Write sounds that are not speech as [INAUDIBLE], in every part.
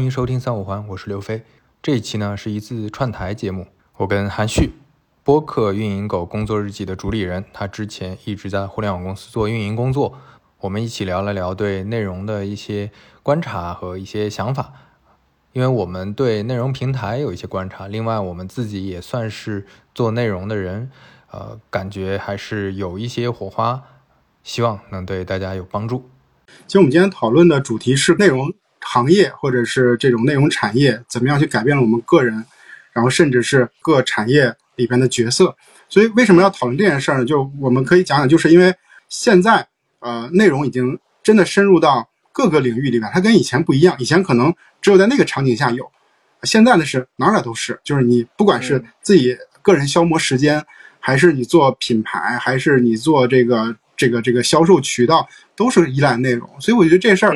欢迎收听三五环，我是刘飞。这一期呢是一次串台节目，我跟韩旭，播客运营狗工作日记的主理人，他之前一直在互联网公司做运营工作，我们一起聊了聊对内容的一些观察和一些想法。因为我们对内容平台有一些观察，另外我们自己也算是做内容的人，呃，感觉还是有一些火花，希望能对大家有帮助。其实我们今天讨论的主题是内容行业或者是这种内容产业怎么样去改变了我们个人，然后甚至是各产业里边的角色。所以为什么要讨论这件事儿呢？就我们可以讲讲，就是因为现在呃内容已经真的深入到各个领域里边，它跟以前不一样，以前可能。只有在那个场景下有，现在呢是哪哪都是，就是你不管是自己个人消磨时间，还是你做品牌，还是你做这个这个这个销售渠道，都是依赖内容。所以我觉得这事儿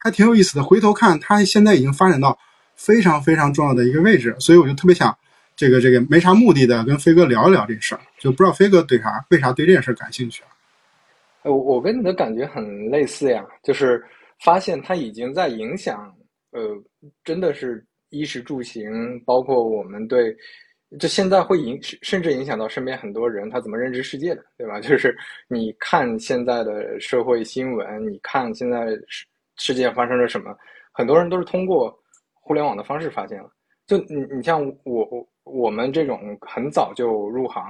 还挺有意思的。回头看，它现在已经发展到非常非常重要的一个位置，所以我就特别想这个这个没啥目的的跟飞哥聊一聊这事儿，就不知道飞哥对啥为啥对这件事儿感兴趣啊？我我跟你的感觉很类似呀，就是发现它已经在影响。呃，真的是衣食住行，包括我们对，这现在会影甚至影响到身边很多人他怎么认知世界的，对吧？[LAUGHS] 就是你看现在的社会新闻，你看现在世界发生了什么，很多人都是通过互联网的方式发现了。就你你像我我我们这种很早就入行，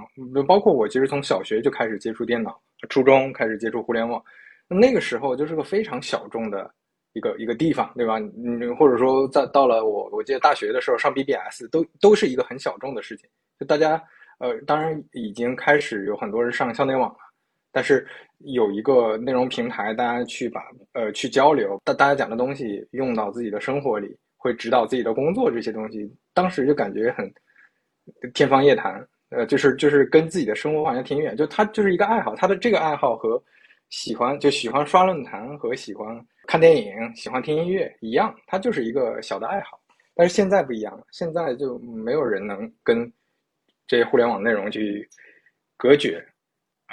包括我其实从小学就开始接触电脑，初中开始接触互联网，那个时候就是个非常小众的。一个一个地方，对吧？嗯，或者说在到了我我记得大学的时候上 BBS 都都是一个很小众的事情，就大家呃，当然已经开始有很多人上校内网了，但是有一个内容平台，大家去把呃去交流，大大家讲的东西用到自己的生活里，会指导自己的工作这些东西，当时就感觉很天方夜谭，呃，就是就是跟自己的生活好像挺远，就他就是一个爱好，他的这个爱好和喜欢就喜欢刷论坛和喜欢。看电影，喜欢听音乐一样，他就是一个小的爱好。但是现在不一样了，现在就没有人能跟这些互联网内容去隔绝。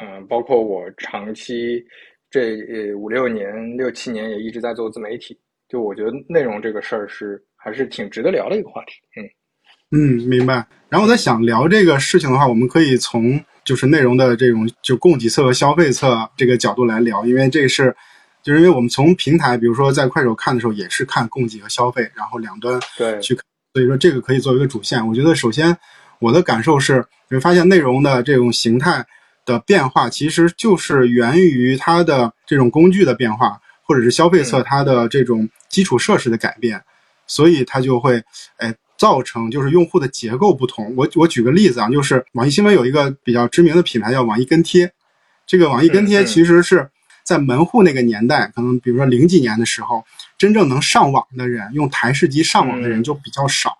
嗯，包括我长期这呃五六年、六七年也一直在做自媒体，就我觉得内容这个事儿是还是挺值得聊的一个话题。嗯嗯，明白。然后我在想聊这个事情的话，我们可以从就是内容的这种就供给侧和消费侧这个角度来聊，因为这是。就是因为我们从平台，比如说在快手看的时候，也是看供给和消费，然后两端对去，所以说这个可以作为一个主线。我觉得首先我的感受是，你会发现内容的这种形态的变化，其实就是源于它的这种工具的变化，或者是消费侧它的这种基础设施的改变，所以它就会哎造成就是用户的结构不同。我我举个例子啊，就是网易新闻有一个比较知名的品牌叫网易跟贴，这个网易跟贴其实是。在门户那个年代，可能比如说零几年的时候，真正能上网的人，用台式机上网的人就比较少。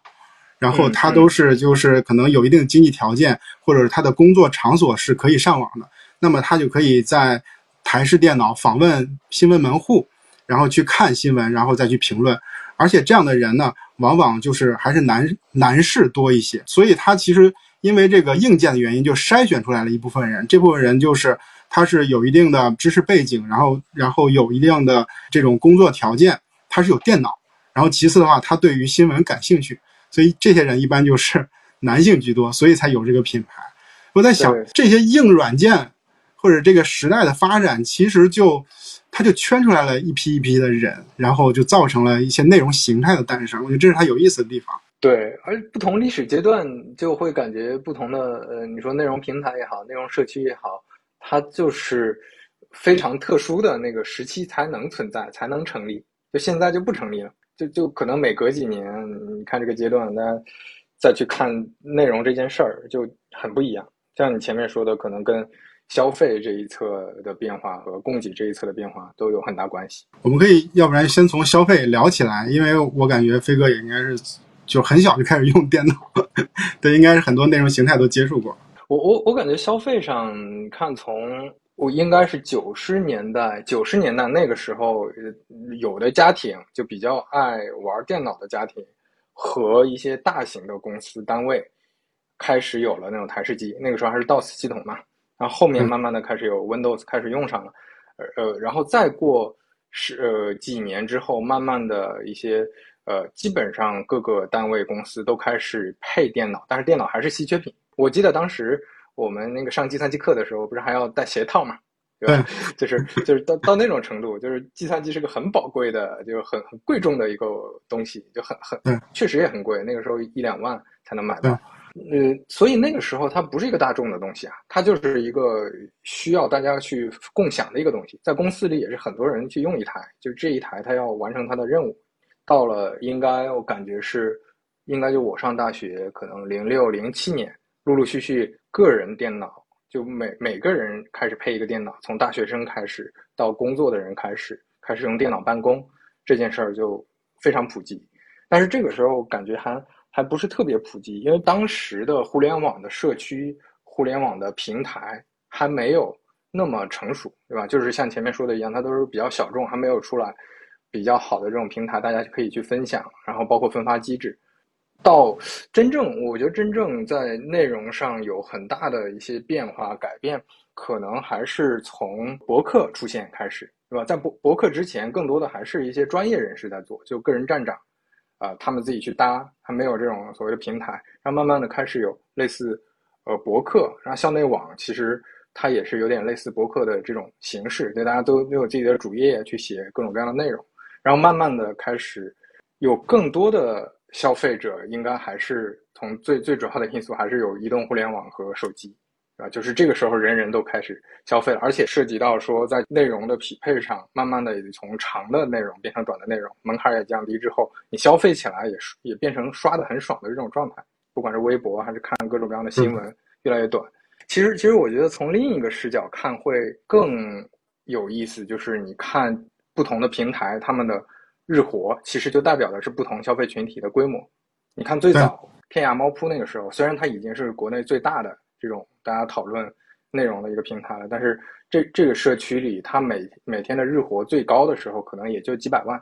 然后他都是就是可能有一定经济条件，或者是他的工作场所是可以上网的，那么他就可以在台式电脑访问新闻门户，然后去看新闻，然后再去评论。而且这样的人呢，往往就是还是男男士多一些，所以他其实因为这个硬件的原因，就筛选出来了一部分人，这部分人就是。他是有一定的知识背景，然后然后有一定的这种工作条件，他是有电脑，然后其次的话，他对于新闻感兴趣，所以这些人一般就是 [LAUGHS] 男性居多，所以才有这个品牌。我在想，这些硬软件或者这个时代的发展，其实就它就圈出来了一批一批的人，然后就造成了一些内容形态的诞生。我觉得这是它有意思的地方。对，而不同历史阶段就会感觉不同的，呃，你说内容平台也好，内容社区也好。它就是非常特殊的那个时期才能存在，才能成立。就现在就不成立了，就就可能每隔几年，你看这个阶段，大家再去看内容这件事儿就很不一样。像你前面说的，可能跟消费这一侧的变化和供给这一侧的变化都有很大关系。我们可以要不然先从消费聊起来，因为我感觉飞哥也应该是就很小就开始用电脑，[LAUGHS] 对，应该是很多内容形态都接触过。我我我感觉消费上看，从我应该是九十年代，九十年代那个时候，有的家庭就比较爱玩电脑的家庭，和一些大型的公司单位，开始有了那种台式机。那个时候还是 DOS 系统嘛，然后后面慢慢的开始有 Windows 开始用上了，呃，然后再过十呃几年之后，慢慢的一些呃，基本上各个单位公司都开始配电脑，但是电脑还是稀缺品。我记得当时我们那个上计算机课的时候，不是还要带鞋套嘛？对吧？[LAUGHS] 就是就是到到那种程度，就是计算机是个很宝贵的，就很很贵重的一个东西，就很很确实也很贵。那个时候一两万才能买到，呃，所以那个时候它不是一个大众的东西啊，它就是一个需要大家去共享的一个东西。在公司里也是很多人去用一台，就这一台它要完成它的任务。到了应该我感觉是应该就我上大学可能零六零七年，陆陆续续个人电脑。就每每个人开始配一个电脑，从大学生开始到工作的人开始，开始用电脑办公这件事儿就非常普及。但是这个时候感觉还还不是特别普及，因为当时的互联网的社区、互联网的平台还没有那么成熟，对吧？就是像前面说的一样，它都是比较小众，还没有出来比较好的这种平台，大家可以去分享，然后包括分发机制。到真正，我觉得真正在内容上有很大的一些变化改变，可能还是从博客出现开始，对吧？在博博客之前，更多的还是一些专业人士在做，就个人站长，啊，他们自己去搭，还没有这种所谓的平台。然后慢慢的开始有类似，呃，博客，然后校内网，其实它也是有点类似博客的这种形式，对，大家都都有自己的主页去写各种各样的内容。然后慢慢的开始有更多的。消费者应该还是从最最主要的因素还是有移动互联网和手机，啊，就是这个时候人人都开始消费了，而且涉及到说在内容的匹配上，慢慢的也从长的内容变成短的内容，门槛也降低之后，你消费起来也是也变成刷的很爽的这种状态，不管是微博还是看各种各样的新闻，越来越短。其实其实我觉得从另一个视角看会更有意思，就是你看不同的平台他们的。日活其实就代表的是不同消费群体的规模。你看最早天涯猫扑那个时候，虽然它已经是国内最大的这种大家讨论内容的一个平台了，但是这这个社区里，它每每天的日活最高的时候可能也就几百万。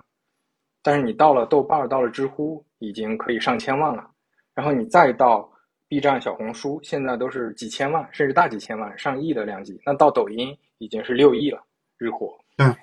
但是你到了豆瓣，到了知乎，已经可以上千万了。然后你再到 B 站、小红书，现在都是几千万，甚至大几千万、上亿的量级。那到抖音已经是六亿了，日活。嗯。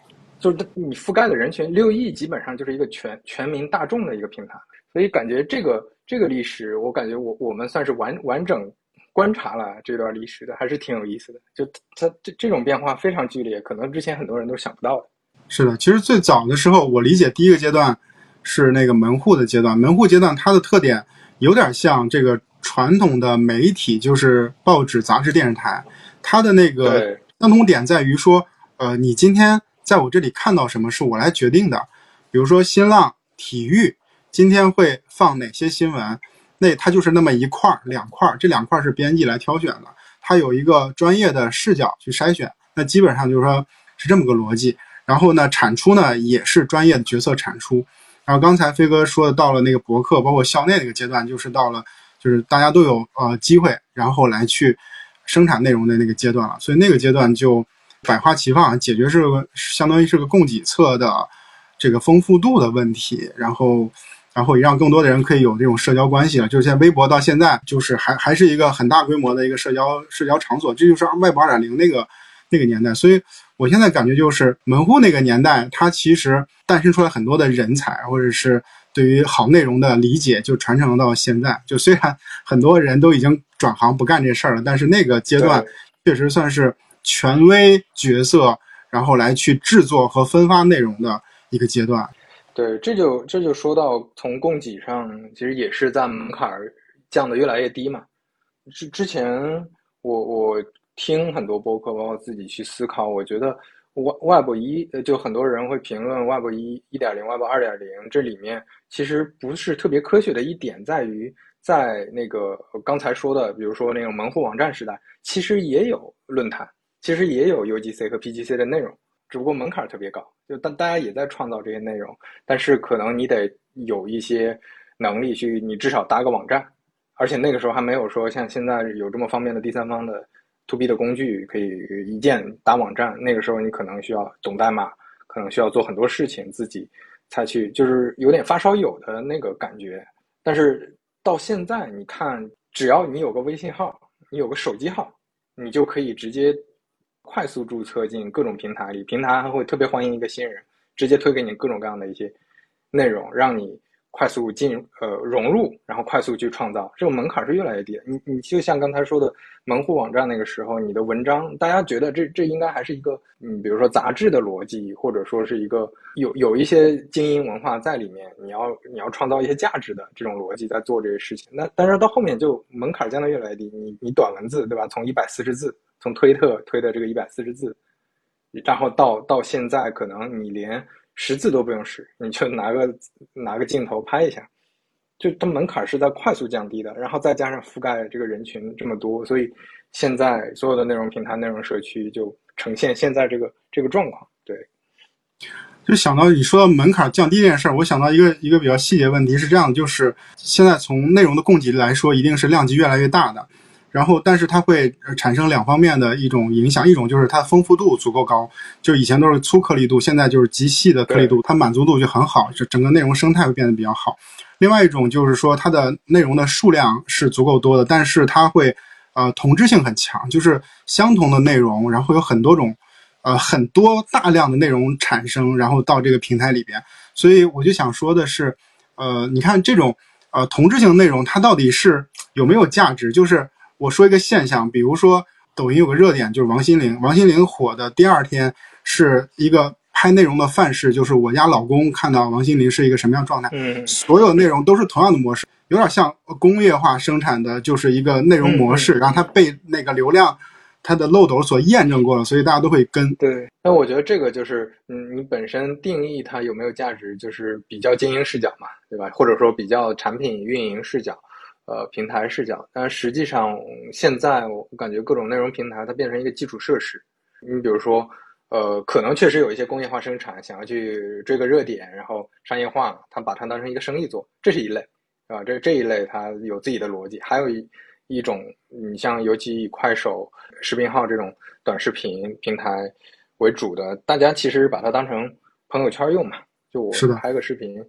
就是你覆盖的人群六亿，基本上就是一个全全民大众的一个平台，所以感觉这个这个历史，我感觉我我们算是完完整观察了这段历史的，还是挺有意思的。就它这这种变化非常剧烈，可能之前很多人都想不到的。是的，其实最早的时候，我理解第一个阶段是那个门户的阶段，门户阶段它的特点有点像这个传统的媒体，就是报纸、杂志、电视台，它的那个相同点在于说，呃，你今天。在我这里看到什么是我来决定的，比如说新浪体育今天会放哪些新闻，那它就是那么一块儿两块儿，这两块儿是编辑来挑选的，它有一个专业的视角去筛选，那基本上就是说是这么个逻辑。然后呢，产出呢也是专业的角色产出。然后刚才飞哥说的，到了那个博客，包括校内那个阶段，就是到了就是大家都有呃机会，然后来去生产内容的那个阶段了。所以那个阶段就。百花齐放，解决是个相当于是个供给侧的这个丰富度的问题，然后，然后也让更多的人可以有这种社交关系了。就是像微博到现在，就是还还是一个很大规模的一个社交社交场所，这就是 Web 二点零那个那个年代。所以我现在感觉就是门户那个年代，它其实诞生出来很多的人才，或者是对于好内容的理解，就传承到现在。就虽然很多人都已经转行不干这事儿了，但是那个阶段确实算是。权威角色，然后来去制作和分发内容的一个阶段。对，这就这就说到从供给上，其实也是在门槛降的越来越低嘛。之之前我我听很多播客，包括自己去思考，我觉得 Web 一就很多人会评论 Web 一一点零、Web 二点零，这里面其实不是特别科学的一点在于。在那个刚才说的，比如说那个门户网站时代，其实也有论坛。其实也有 UGC 和 PGC 的内容，只不过门槛特别高，就大大家也在创造这些内容，但是可能你得有一些能力去，你至少搭个网站，而且那个时候还没有说像现在有这么方便的第三方的 To B 的工具，可以一键搭网站。那个时候你可能需要懂代码，可能需要做很多事情，自己才去，就是有点发烧友的那个感觉。但是到现在，你看，只要你有个微信号，你有个手机号，你就可以直接。快速注册进各种平台里，平台还会特别欢迎一个新人，直接推给你各种各样的一些内容，让你快速进呃融入，然后快速去创造，这个门槛是越来越低。你你就像刚才说的门户网站那个时候，你的文章大家觉得这这应该还是一个嗯，比如说杂志的逻辑，或者说是一个有有一些精英文化在里面，你要你要创造一些价值的这种逻辑在做这些事情。那但是到后面就门槛降得越来越低，你你短文字对吧？从一百四十字，从推特推的这个一百四十字，然后到到现在可能你连。识字都不用识，你就拿个拿个镜头拍一下，就它门槛是在快速降低的，然后再加上覆盖这个人群这么多，所以现在所有的内容平台、内容社区就呈现现在这个这个状况。对，就想到你说到门槛降低这件事儿，我想到一个一个比较细节问题是这样，就是现在从内容的供给来说，一定是量级越来越大的。然后，但是它会产生两方面的一种影响，一种就是它的丰富度足够高，就以前都是粗颗粒度，现在就是极细的颗粒度，它满足度就很好，就整个内容生态会变得比较好。另外一种就是说它的内容的数量是足够多的，但是它会呃同质性很强，就是相同的内容，然后有很多种呃很多大量的内容产生，然后到这个平台里边。所以我就想说的是，呃，你看这种呃同质性内容，它到底是有没有价值？就是。我说一个现象，比如说抖音有个热点就是王心凌，王心凌火的第二天是一个拍内容的范式，就是我家老公看到王心凌是一个什么样状态，嗯，所有内容都是同样的模式，有点像工业化生产的就是一个内容模式，然后它被那个流量它的漏斗所验证过了，所以大家都会跟。对，那我觉得这个就是，嗯，你本身定义它有没有价值，就是比较精英视角嘛，对吧？或者说比较产品运营视角。呃，平台视角，但实际上现在我感觉各种内容平台它变成一个基础设施。你比如说，呃，可能确实有一些工业化生产想要去追个热点，然后商业化，它把它当成一个生意做，这是一类，啊，这这一类它有自己的逻辑。还有一一种，你像尤其以快手视频号这种短视频平台为主的，大家其实把它当成朋友圈用嘛，就我拍个视频。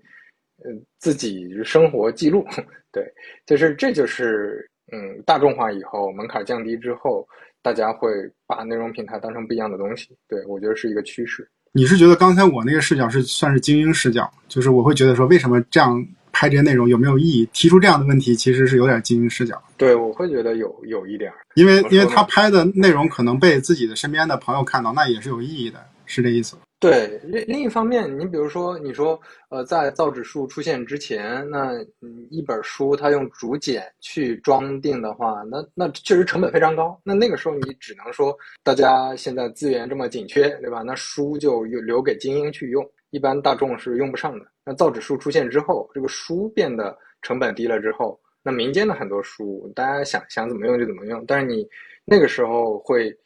嗯，自己生活记录，[LAUGHS] 对，就是这就是嗯，大众化以后门槛降低之后，大家会把内容平台当成不一样的东西。对我觉得是一个趋势。你是觉得刚才我那个视角是算是精英视角，就是我会觉得说为什么这样拍这些内容有没有意义？提出这样的问题其实是有点精英视角。对，我会觉得有有一点，因为因为他拍的内容可能被自己的身边的朋友看到，那也是有意义的，是这意思。对，另另一方面，你比如说，你说，呃，在造纸术出现之前，那嗯，一本书它用竹简去装订的话，那那确实成本非常高。那那个时候你只能说，大家现在资源这么紧缺，对吧？那书就留给精英去用，一般大众是用不上的。那造纸术出现之后，这个书变得成本低了之后，那民间的很多书，大家想想怎么用就怎么用。但是你那个时候会。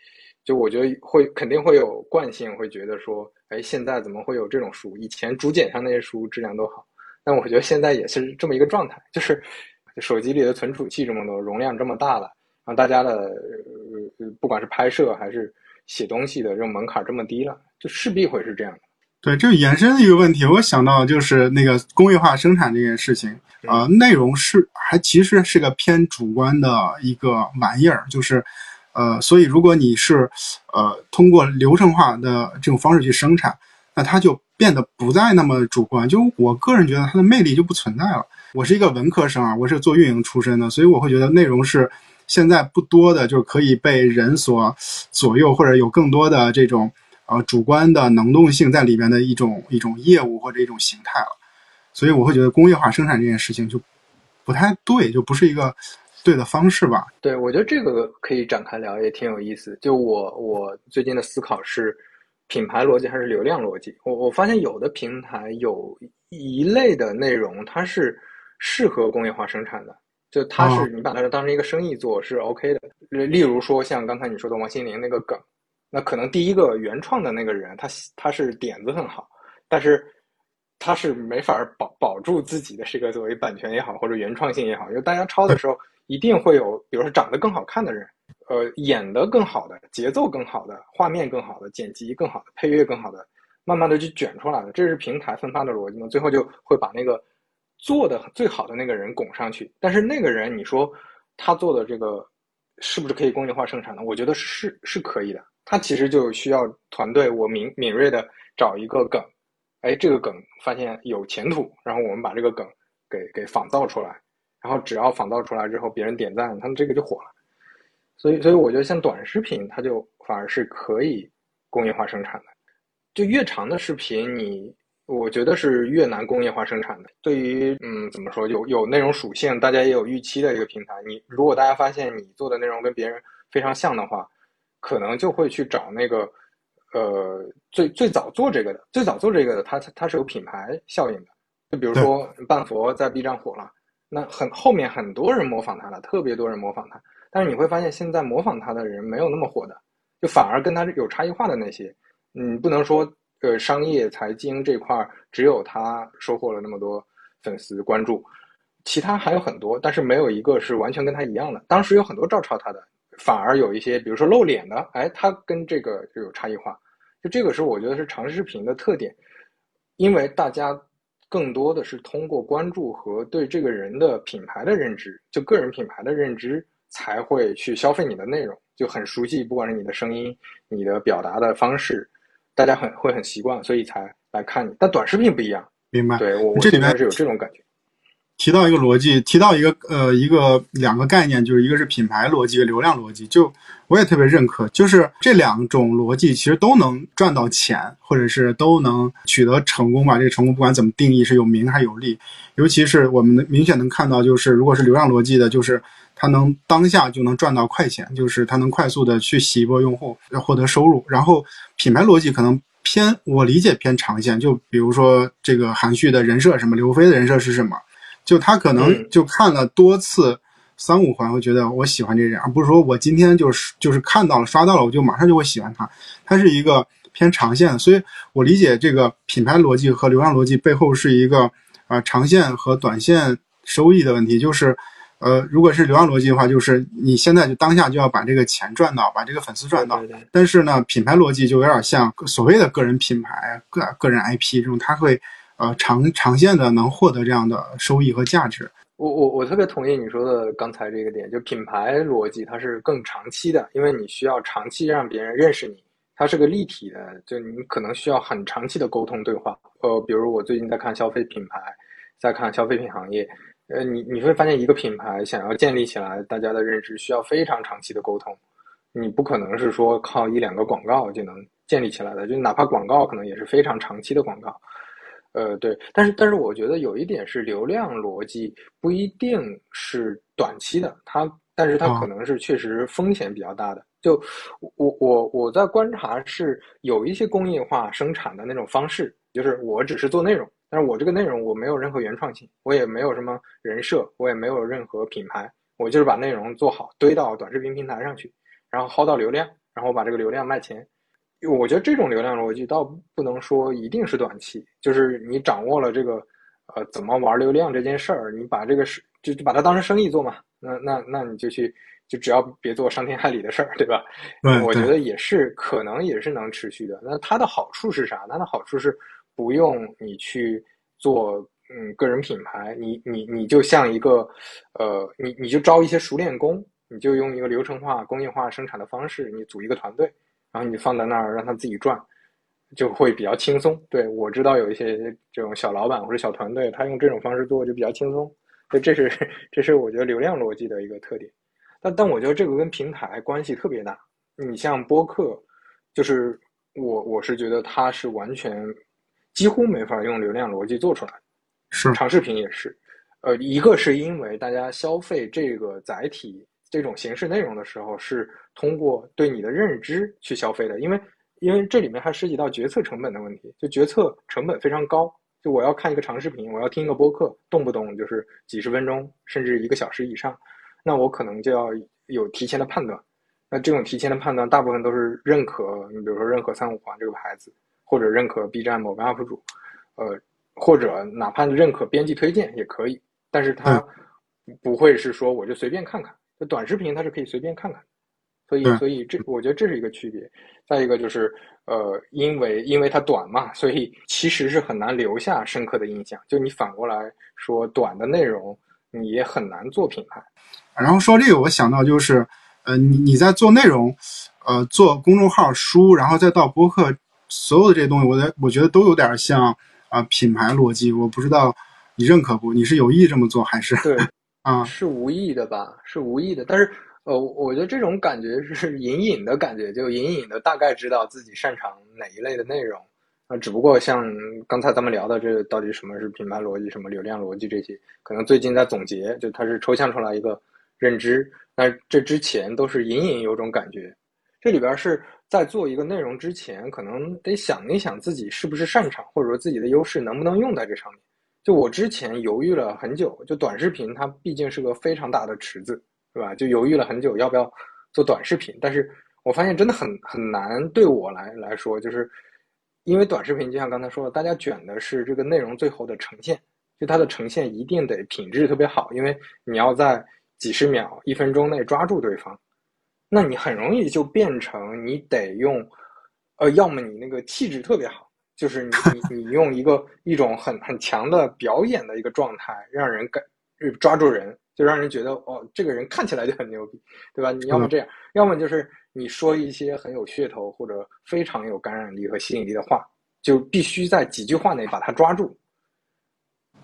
就我觉得会肯定会有惯性，会觉得说，哎，现在怎么会有这种书？以前竹简上那些书质量都好，但我觉得现在也是这么一个状态，就是手机里的存储器这么多，容量这么大了，然后大家的不管是拍摄还是写东西的这种门槛这么低了，就势必会是这样的。对，这延伸的一个问题，我想到就是那个工业化生产这件事情，呃，内容是还其实是个偏主观的一个玩意儿，就是。呃，所以如果你是，呃，通过流程化的这种方式去生产，那它就变得不再那么主观。就我个人觉得它的魅力就不存在了。我是一个文科生啊，我是做运营出身的，所以我会觉得内容是现在不多的，就是可以被人所左右，或者有更多的这种呃主观的能动性在里边的一种一种业务或者一种形态了。所以我会觉得工业化生产这件事情就不太对，就不是一个。对的方式吧，对我觉得这个可以展开聊，也挺有意思。就我我最近的思考是，品牌逻辑还是流量逻辑？我我发现有的平台有一类的内容，它是适合工业化生产的，就它是你把它当成一个生意做是 OK 的。例如说像刚才你说的王心凌那个梗，那可能第一个原创的那个人，他他是点子很好，但是。他是没法保保住自己的这个作为版权也好，或者原创性也好，因为大家抄的时候一定会有，比如说长得更好看的人，呃，演得更好的，节奏更好的，画面更好的，剪辑更好的，配乐更好的，慢慢的就卷出来了。这是平台分发的逻辑嘛？最后就会把那个做的最好的那个人拱上去。但是那个人，你说他做的这个是不是可以工业化生产呢？我觉得是是可以的。他其实就需要团队，我敏敏锐的找一个梗。哎，这个梗发现有前途，然后我们把这个梗给给仿造出来，然后只要仿造出来之后，别人点赞，他们这个就火了。所以，所以我觉得像短视频，它就反而是可以工业化生产的。就越长的视频，你我觉得是越难工业化生产的。对于嗯，怎么说，有有内容属性，大家也有预期的一个平台，你如果大家发现你做的内容跟别人非常像的话，可能就会去找那个呃最最早做这个的，最早做这个的，它它是有品牌效应的。就比如说半佛在 B 站火了，那很后面很多人模仿他了，特别多人模仿他。但是你会发现，现在模仿他的人没有那么火的，就反而跟他有差异化的那些，嗯，不能说呃商业财经这块只有他收获了那么多粉丝关注，其他还有很多，但是没有一个是完全跟他一样的。当时有很多照抄他的，反而有一些，比如说露脸的，哎，他跟这个就有差异化。就这个是我觉得是长视频的特点，因为大家更多的是通过关注和对这个人的品牌的认知，就个人品牌的认知。才会去消费你的内容，就很熟悉，不管是你的声音、你的表达的方式，大家很会很习惯，所以才来看你。但短视频不一样，明白？对我我这里面是有这种感觉。提到一个逻辑，提到一个呃一个两个概念，就是一个是品牌逻辑，流量逻辑。就我也特别认可，就是这两种逻辑其实都能赚到钱，或者是都能取得成功吧。这个成功不管怎么定义，是有名还是有利。尤其是我们能明显能看到，就是如果是流量逻辑的，就是它能当下就能赚到快钱，就是它能快速的去洗一波用户，要获得收入。然后品牌逻辑可能偏我理解偏长线，就比如说这个韩旭的人设什么，刘飞的人设是什么？就他可能就看了多次三五环，会觉得我喜欢这个人，而不是说我今天就是就是看到了刷到了，我就马上就会喜欢他。他是一个偏长线，所以我理解这个品牌逻辑和流量逻辑背后是一个啊长线和短线收益的问题。就是呃，如果是流量逻辑的话，就是你现在就当下就要把这个钱赚到，把这个粉丝赚到。但是呢，品牌逻辑就有点像所谓的个人品牌、个个人 IP 这种，他会。呃，长长线的能获得这样的收益和价值。我我我特别同意你说的刚才这个点，就品牌逻辑它是更长期的，因为你需要长期让别人认识你，它是个立体的，就你可能需要很长期的沟通对话。呃，比如我最近在看消费品牌，在看消费品行业，呃，你你会发现一个品牌想要建立起来，大家的认知需要非常长期的沟通，你不可能是说靠一两个广告就能建立起来的，就哪怕广告可能也是非常长期的广告。呃，对，但是但是我觉得有一点是流量逻辑不一定是短期的，它但是它可能是确实风险比较大的。就我我我在观察是有一些工业化生产的那种方式，就是我只是做内容，但是我这个内容我没有任何原创性，我也没有什么人设，我也没有任何品牌，我就是把内容做好堆到短视频平台上去，然后薅到流量，然后把这个流量卖钱。我觉得这种流量逻辑倒不能说一定是短期，就是你掌握了这个，呃，怎么玩流量这件事儿，你把这个是就就把它当成生意做嘛，那那那你就去，就只要别做伤天害理的事儿，对吧？[LAUGHS] 我觉得也是，可能也是能持续的。那它的好处是啥？它的好处是不用你去做，嗯，个人品牌，你你你就像一个，呃，你你就招一些熟练工，你就用一个流程化、工业化生产的方式，你组一个团队。然后你放在那儿让它自己转，就会比较轻松。对我知道有一些这种小老板或者小团队，他用这种方式做就比较轻松。所以这是这是我觉得流量逻辑的一个特点。但但我觉得这个跟平台关系特别大。你像播客，就是我我是觉得它是完全几乎没法用流量逻辑做出来。是长视频也是。呃，一个是因为大家消费这个载体。这种形式内容的时候，是通过对你的认知去消费的，因为因为这里面还涉及到决策成本的问题，就决策成本非常高。就我要看一个长视频，我要听一个播客，动不动就是几十分钟，甚至一个小时以上，那我可能就要有提前的判断。那这种提前的判断，大部分都是认可，你比如说认可三五环这个牌子，或者认可 B 站某个 UP 主，呃，或者哪怕认可编辑推荐也可以，但是它不会是说我就随便看看。那短视频它是可以随便看看，所以所以这我觉得这是一个区别。再一个就是，呃，因为因为它短嘛，所以其实是很难留下深刻的印象。就你反过来说，短的内容你也很难做品牌。然后说这个，我想到就是，呃，你你在做内容，呃，做公众号、书，然后再到播客，所有的这些东西，我在我觉得都有点像啊品牌逻辑。我不知道。你认可不？你是有意这么做还是？[LAUGHS] 对，啊，是无意的吧？是无意的，但是呃，我觉得这种感觉是 [LAUGHS] 隐隐的感觉，就隐隐的大概知道自己擅长哪一类的内容。啊，只不过像刚才咱们聊的这到底什么是品牌逻辑，什么流量逻辑这些，可能最近在总结，就它是抽象出来一个认知。那这之前都是隐隐有种感觉，这里边是在做一个内容之前，可能得想一想自己是不是擅长，或者说自己的优势能不能用在这上面。就我之前犹豫了很久，就短视频它毕竟是个非常大的池子，对吧？就犹豫了很久要不要做短视频，但是我发现真的很很难对我来来说，就是。因为短视频就像刚才说的，大家卷的是这个内容最后的呈现，就它的呈现一定得品质特别好，因为你要在几十秒、一分钟内抓住对方，那你很容易就变成你得用，呃，要么你那个气质特别好，就是你你你用一个一种很很强的表演的一个状态，让人感抓住人，就让人觉得哦，这个人看起来就很牛逼，对吧？你要么这样，要么就是。你说一些很有噱头或者非常有感染力和吸引力的话，就必须在几句话内把它抓住。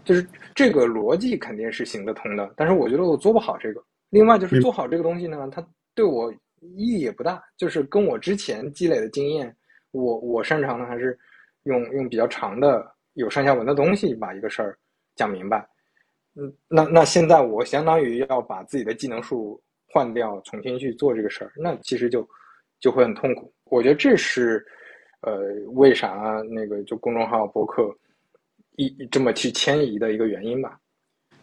就是这个逻辑肯定是行得通的，但是我觉得我做不好这个。另外就是做好这个东西呢，它对我意义也不大。就是跟我之前积累的经验，我我擅长的还是用用比较长的有上下文的东西把一个事儿讲明白。嗯，那那现在我相当于要把自己的技能树。换掉，重新去做这个事儿，那其实就就会很痛苦。我觉得这是，呃，为啥那个就公众号博客一这么去迁移的一个原因吧。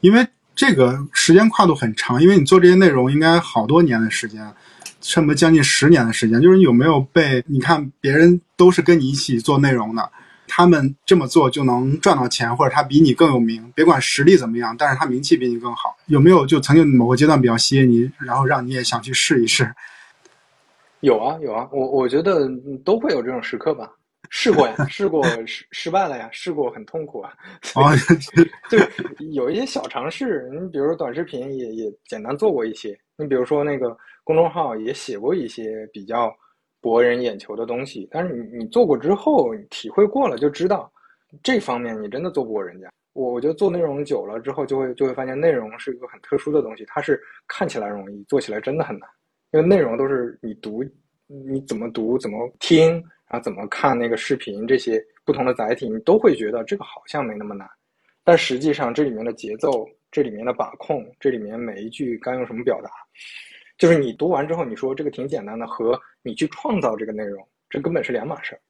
因为这个时间跨度很长，因为你做这些内容应该好多年的时间，差不多将近十年的时间。就是你有没有被你看别人都是跟你一起做内容的。他们这么做就能赚到钱，或者他比你更有名，别管实力怎么样，但是他名气比你更好。有没有就曾经某个阶段比较吸引你，然后让你也想去试一试？有啊，有啊，我我觉得都会有这种时刻吧。试过呀，[LAUGHS] 试过失失败了呀，试过很痛苦啊。哦，[LAUGHS] [LAUGHS] 就有一些小尝试，你比如说短视频也也简单做过一些，你比如说那个公众号也写过一些比较。博人眼球的东西，但是你你做过之后，体会过了就知道，这方面你真的做不过人家。我我觉得做内容久了之后，就会就会发现内容是一个很特殊的东西，它是看起来容易，做起来真的很难。因为内容都是你读，你怎么读，怎么听，然后怎么看那个视频，这些不同的载体，你都会觉得这个好像没那么难，但实际上这里面的节奏，这里面的把控，这里面每一句该用什么表达。就是你读完之后，你说这个挺简单的，和你去创造这个内容，这根本是两码事儿。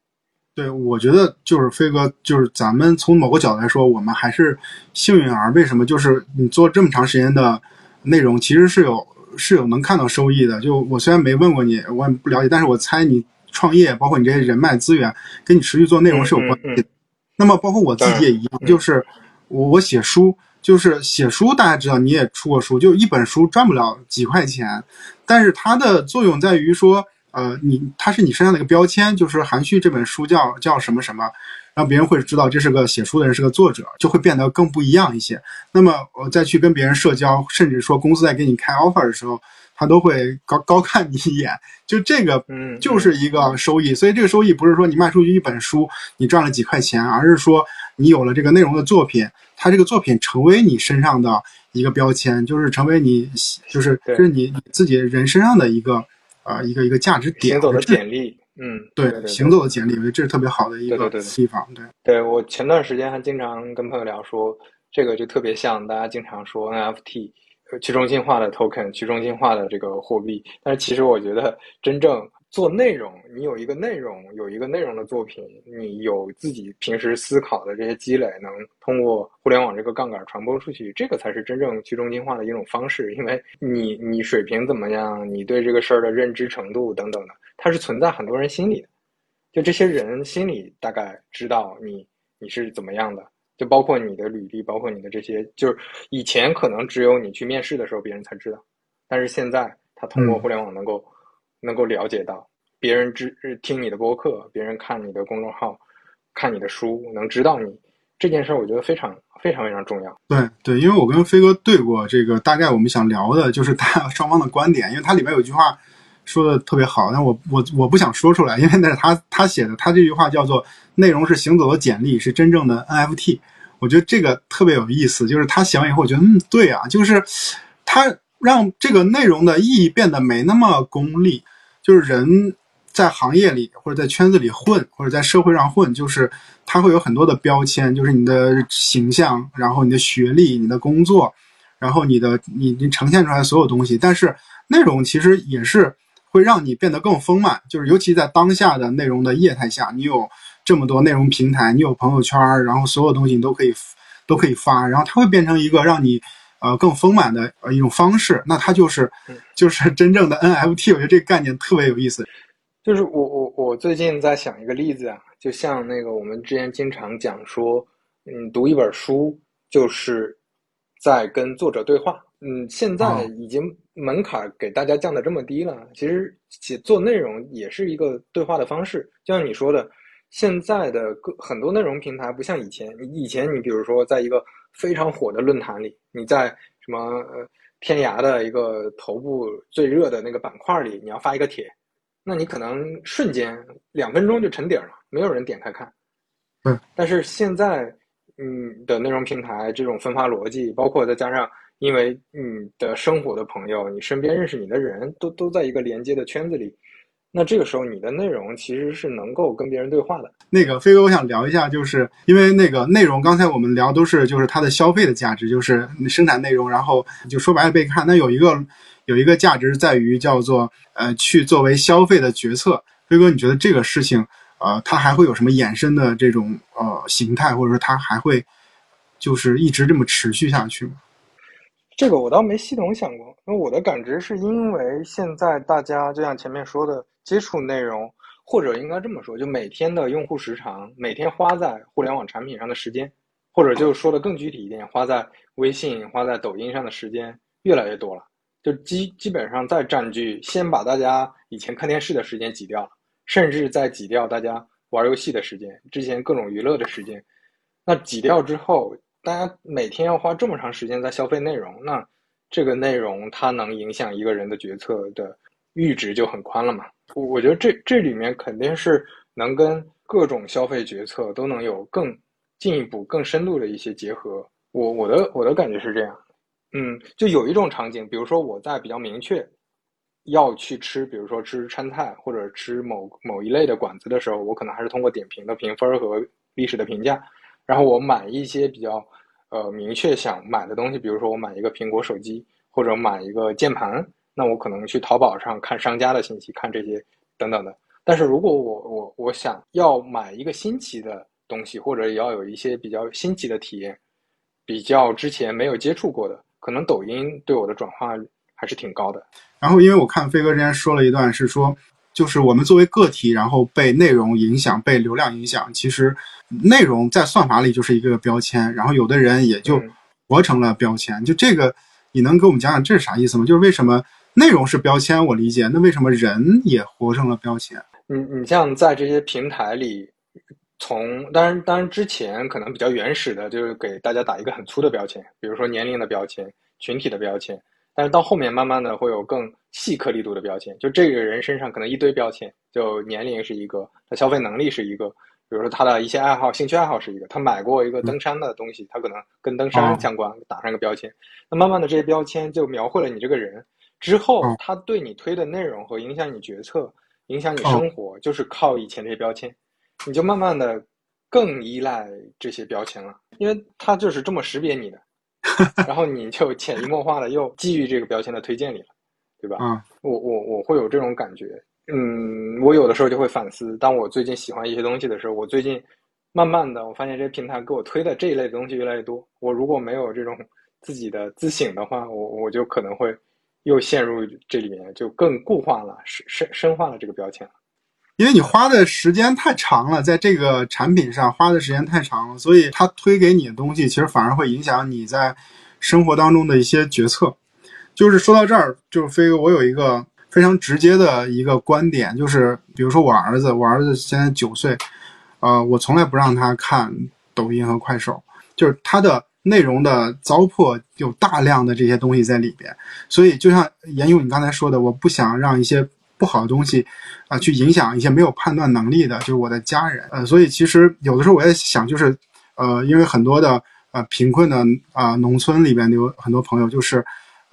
对，我觉得就是飞哥，就是咱们从某个角度来说，我们还是幸运儿。为什么？就是你做这么长时间的内容，其实是有是有能看到收益的。就我虽然没问过你，我也不了解，但是我猜你创业，包括你这些人脉资源，跟你持续做内容是有关系的。那么，包括我自己也一样，就是我我写书。就是写书，大家知道你也出过书，就一本书赚不了几块钱，但是它的作用在于说，呃，你它是你身上的一个标签，就是韩旭这本书叫叫什么什么，让别人会知道这是个写书的人，是个作者，就会变得更不一样一些。那么我再去跟别人社交，甚至说公司在给你开 offer 的时候，他都会高高看你一眼，就这个，嗯，就是一个收益。所以这个收益不是说你卖出去一本书你赚了几块钱，而是说你有了这个内容的作品。他这个作品成为你身上的一个标签，就是成为你，就是就是你自己人身上的一个，呃，一个一个价值点。行走的简历，嗯，对，行走的简历，我觉得这是特别好的一个地方。对，对我前段时间还经常跟朋友聊说，这个就特别像大家经常说 NFT，去中心化的 token，去中心化的这个货币。但是其实我觉得真正。做内容，你有一个内容，有一个内容的作品，你有自己平时思考的这些积累，能通过互联网这个杠杆传播出去，这个才是真正去中心化的一种方式。因为你你水平怎么样，你对这个事儿的认知程度等等的，它是存在很多人心里的。就这些人心里大概知道你你是怎么样的，就包括你的履历，包括你的这些，就是以前可能只有你去面试的时候别人才知道，但是现在他通过互联网能够。能够了解到别人知听你的播客，别人看你的公众号，看你的书，能知道你这件事儿，我觉得非常非常非常重要。对对，因为我跟飞哥对过这个，大概我们想聊的就是他 [LAUGHS] 双方的观点，因为它里面有句话说的特别好，但我我我不想说出来，因为那是他他写的，他这句话叫做“内容是行走的简历，是真正的 NFT”。我觉得这个特别有意思，就是他写完以后，我觉得嗯，对啊，就是他让这个内容的意义变得没那么功利，就是人在行业里或者在圈子里混，或者在社会上混，就是他会有很多的标签，就是你的形象，然后你的学历、你的工作，然后你的你你呈现出来的所有东西，但是内容其实也是会让你变得更丰满，就是尤其在当下的内容的业态下，你有。这么多内容平台，你有朋友圈，然后所有东西你都可以都可以发，然后它会变成一个让你呃更丰满的呃一种方式。那它就是就是真正的 NFT。我觉得这个概念特别有意思。就是我我我最近在想一个例子啊，就像那个我们之前经常讲说，嗯，读一本书就是在跟作者对话。嗯，现在已经门槛给大家降的这么低了，其实写做内容也是一个对话的方式。就像你说的。现在的各很多内容平台不像以前，以前你比如说在一个非常火的论坛里，你在什么呃天涯的一个头部最热的那个板块里，你要发一个帖，那你可能瞬间两分钟就沉底了，没有人点开看。嗯，但是现在嗯的内容平台这种分发逻辑，包括再加上因为你的生活的朋友，你身边认识你的人都都在一个连接的圈子里。那这个时候，你的内容其实是能够跟别人对话的。那个飞哥，我想聊一下，就是因为那个内容，刚才我们聊都是就是它的消费的价值，就是生产内容，然后就说白了被看。那有一个有一个价值在于叫做呃去作为消费的决策。飞哥，你觉得这个事情呃它还会有什么衍生的这种呃形态，或者说它还会就是一直这么持续下去吗？这个我倒没系统想过，那我的感知是因为现在大家就像前面说的，接触内容，或者应该这么说，就每天的用户时长，每天花在互联网产品上的时间，或者就说的更具体一点，花在微信、花在抖音上的时间越来越多了，就基基本上在占据，先把大家以前看电视的时间挤掉了，甚至在挤掉大家玩游戏的时间，之前各种娱乐的时间，那挤掉之后。大家每天要花这么长时间在消费内容，那这个内容它能影响一个人的决策的阈值就很宽了嘛？我我觉得这这里面肯定是能跟各种消费决策都能有更进一步、更深度的一些结合。我我的我的感觉是这样，嗯，就有一种场景，比如说我在比较明确要去吃，比如说吃川菜或者吃某某一类的馆子的时候，我可能还是通过点评的评分和历史的评价。然后我买一些比较，呃，明确想买的东西，比如说我买一个苹果手机，或者买一个键盘，那我可能去淘宝上看商家的信息，看这些等等的。但是如果我我我想要买一个新奇的东西，或者也要有一些比较新奇的体验，比较之前没有接触过的，可能抖音对我的转化还是挺高的。然后因为我看飞哥之前说了一段，是说。就是我们作为个体，然后被内容影响、被流量影响。其实，内容在算法里就是一个标签，然后有的人也就活成了标签。就这个，你能给我们讲讲这是啥意思吗？就是为什么内容是标签，我理解，那为什么人也活成了标签？你你像在这些平台里，从当然当然之前可能比较原始的，就是给大家打一个很粗的标签，比如说年龄的标签、群体的标签。但是到后面慢慢的会有更细颗粒度的标签，就这个人身上可能一堆标签，就年龄是一个，他消费能力是一个，比如说他的一些爱好、兴趣爱好是一个，他买过一个登山的东西，他可能跟登山相关，打上一个标签。那慢慢的这些标签就描绘了你这个人，之后他对你推的内容和影响你决策、影响你生活，就是靠以前这些标签，你就慢慢的更依赖这些标签了，因为他就是这么识别你的。[LAUGHS] 然后你就潜移默化的又基于这个标签的推荐里了，对吧？嗯，我我我会有这种感觉。嗯，我有的时候就会反思，当我最近喜欢一些东西的时候，我最近慢慢的我发现这些平台给我推的这一类的东西越来越多。我如果没有这种自己的自省的话，我我就可能会又陷入这里面，就更固化了、深深深化了这个标签。因为你花的时间太长了，在这个产品上花的时间太长了，所以它推给你的东西，其实反而会影响你在生活当中的一些决策。就是说到这儿，就是飞哥，我有一个非常直接的一个观点，就是比如说我儿子，我儿子现在九岁，呃，我从来不让他看抖音和快手，就是他的内容的糟粕有大量的这些东西在里边，所以就像沿用你刚才说的，我不想让一些。不好的东西，啊，去影响一些没有判断能力的，就是我的家人，呃，所以其实有的时候我在想，就是，呃，因为很多的呃贫困的啊农村里边有很多朋友，就是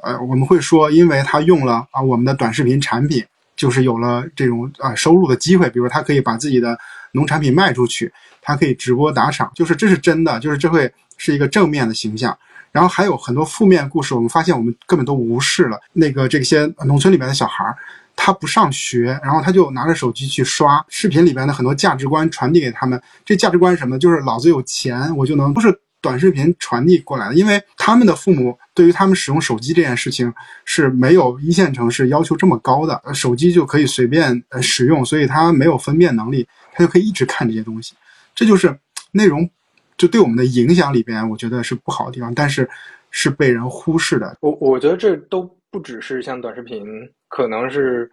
呃我们会说，因为他用了啊我们的短视频产品，就是有了这种啊收入的机会，比如他可以把自己的农产品卖出去，他可以直播打赏，就是这是真的，就是这会是一个正面的形象。然后还有很多负面故事，我们发现我们根本都无视了。那个这些农村里面的小孩儿，他不上学，然后他就拿着手机去刷视频里边的很多价值观传递给他们。这价值观是什么？就是老子有钱，我就能都是短视频传递过来的。因为他们的父母对于他们使用手机这件事情是没有一线城市要求这么高的，手机就可以随便使用，所以他没有分辨能力，他就可以一直看这些东西。这就是内容。就对我们的影响里边，我觉得是不好的地方，但是是被人忽视的。我我觉得这都不只是像短视频，可能是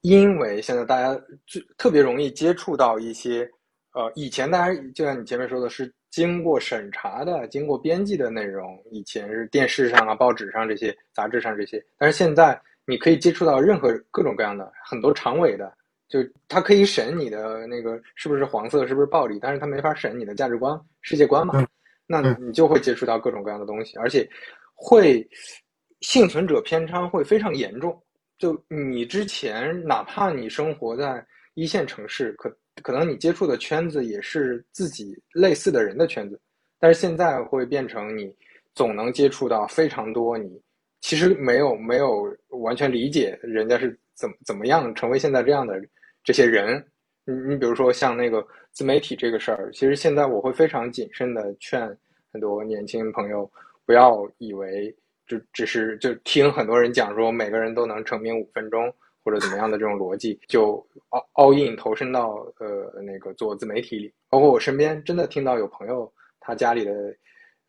因为现在大家就特别容易接触到一些，呃，以前大家就像你前面说的是经过审查的、经过编辑的内容，以前是电视上啊、报纸上这些、杂志上这些，但是现在你可以接触到任何各种各样的很多长尾的。就他可以审你的那个是不是黄色，是不是暴力，但是他没法审你的价值观、世界观嘛？那你就会接触到各种各样的东西，而且会幸存者偏差会非常严重。就你之前哪怕你生活在一线城市，可可能你接触的圈子也是自己类似的人的圈子，但是现在会变成你总能接触到非常多你其实没有没有完全理解人家是怎么怎么样成为现在这样的。这些人，你你比如说像那个自媒体这个事儿，其实现在我会非常谨慎的劝很多年轻朋友，不要以为就只是就听很多人讲说每个人都能成名五分钟或者怎么样的这种逻辑，就 all all in 投身到呃那个做自媒体里。包括我身边真的听到有朋友，他家里的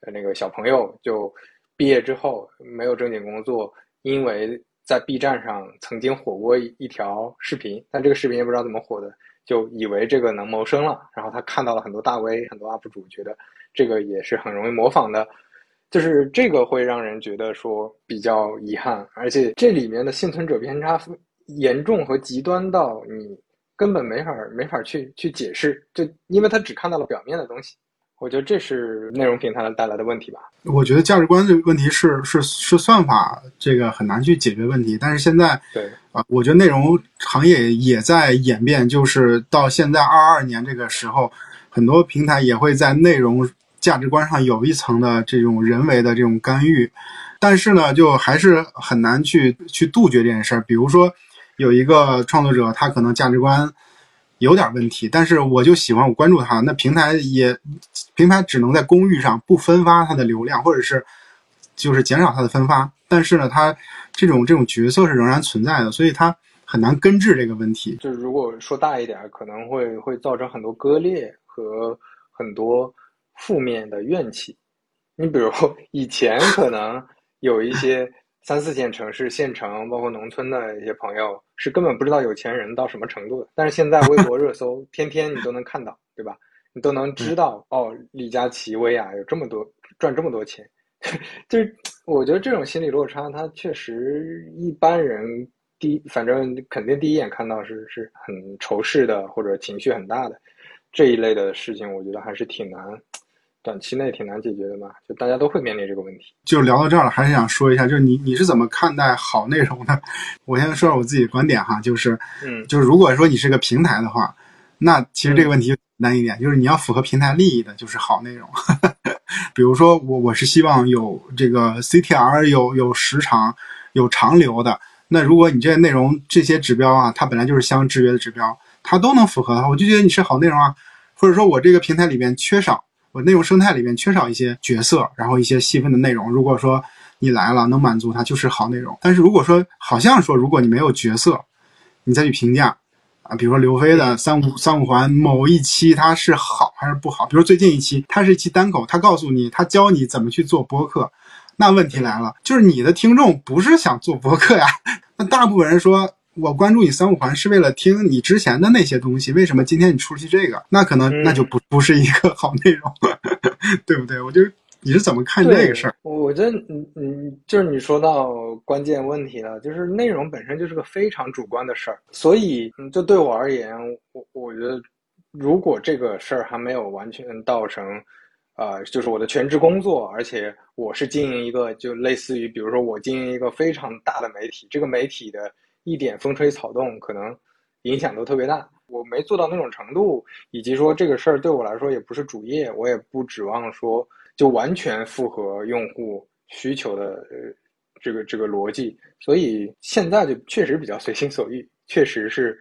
呃那个小朋友就毕业之后没有正经工作，因为。在 B 站上曾经火过一一条视频，但这个视频也不知道怎么火的，就以为这个能谋生了。然后他看到了很多大 V、很多 UP 主，觉得这个也是很容易模仿的，就是这个会让人觉得说比较遗憾。而且这里面的幸存者偏差严重和极端到你根本没法没法去去解释，就因为他只看到了表面的东西。我觉得这是内容平台带来的问题吧。我觉得价值观的问题是是是算法这个很难去解决问题。但是现在对啊，我觉得内容行业也在演变，就是到现在二二年这个时候，很多平台也会在内容价值观上有一层的这种人为的这种干预。但是呢，就还是很难去去杜绝这件事儿。比如说，有一个创作者，他可能价值观。有点问题，但是我就喜欢我关注他，那平台也，平台只能在公域上不分发它的流量，或者是就是减少它的分发。但是呢，它这种这种角色是仍然存在的，所以它很难根治这个问题。就是如果说大一点，可能会会造成很多割裂和很多负面的怨气。你比如 [LAUGHS] 以前可能有一些。[LAUGHS] 三四线城市、县城，包括农村的一些朋友，是根本不知道有钱人到什么程度的。但是现在微博 [LAUGHS] 热搜，天天你都能看到，对吧？你都能知道哦，李佳琦、薇娅有这么多赚这么多钱，[LAUGHS] 就是我觉得这种心理落差，它确实一般人第反正肯定第一眼看到是是很仇视的，或者情绪很大的这一类的事情，我觉得还是挺难。短期内挺难解决的嘛，就大家都会面临这个问题。就聊到这儿了，还是想说一下，就是你你是怎么看待好内容的？[LAUGHS] 我先说说我自己的观点哈，就是，嗯，就是如果说你是个平台的话，那其实这个问题简单一点，就是你要符合平台利益的，就是好内容。[LAUGHS] 比如说我我是希望有这个 CTR，有有时长，有长流的。那如果你这些内容这些指标啊，它本来就是相制约的指标，它都能符合的话，我就觉得你是好内容啊。或者说我这个平台里边缺少。我内容生态里面缺少一些角色，然后一些细分的内容。如果说你来了能满足它，就是好内容。但是如果说好像说，如果你没有角色，你再去评价啊，比如说刘飞的三五三五环某一期它是好还是不好？比如最近一期，它是一期单口，他告诉你，他教你怎么去做播客。那问题来了，就是你的听众不是想做播客呀？[LAUGHS] 那大部分人说。我关注你三五环是为了听你之前的那些东西，为什么今天你出去这个？那可能那就不不是一个好内容，[LAUGHS] 对不对？我就你是怎么看这个事儿？我觉得，嗯嗯，就是你说到关键问题了，就是内容本身就是个非常主观的事儿，所以就对我而言，我我觉得，如果这个事儿还没有完全到成，呃，就是我的全职工作，而且我是经营一个，就类似于，比如说我经营一个非常大的媒体，这个媒体的一点风吹草动可能影响都特别大。我没做到那种程度，以及说这个事儿对我来说也不是主业，我也不指望说就完全符合用户需求的呃这个这个逻辑，所以现在就确实比较随心所欲，确实是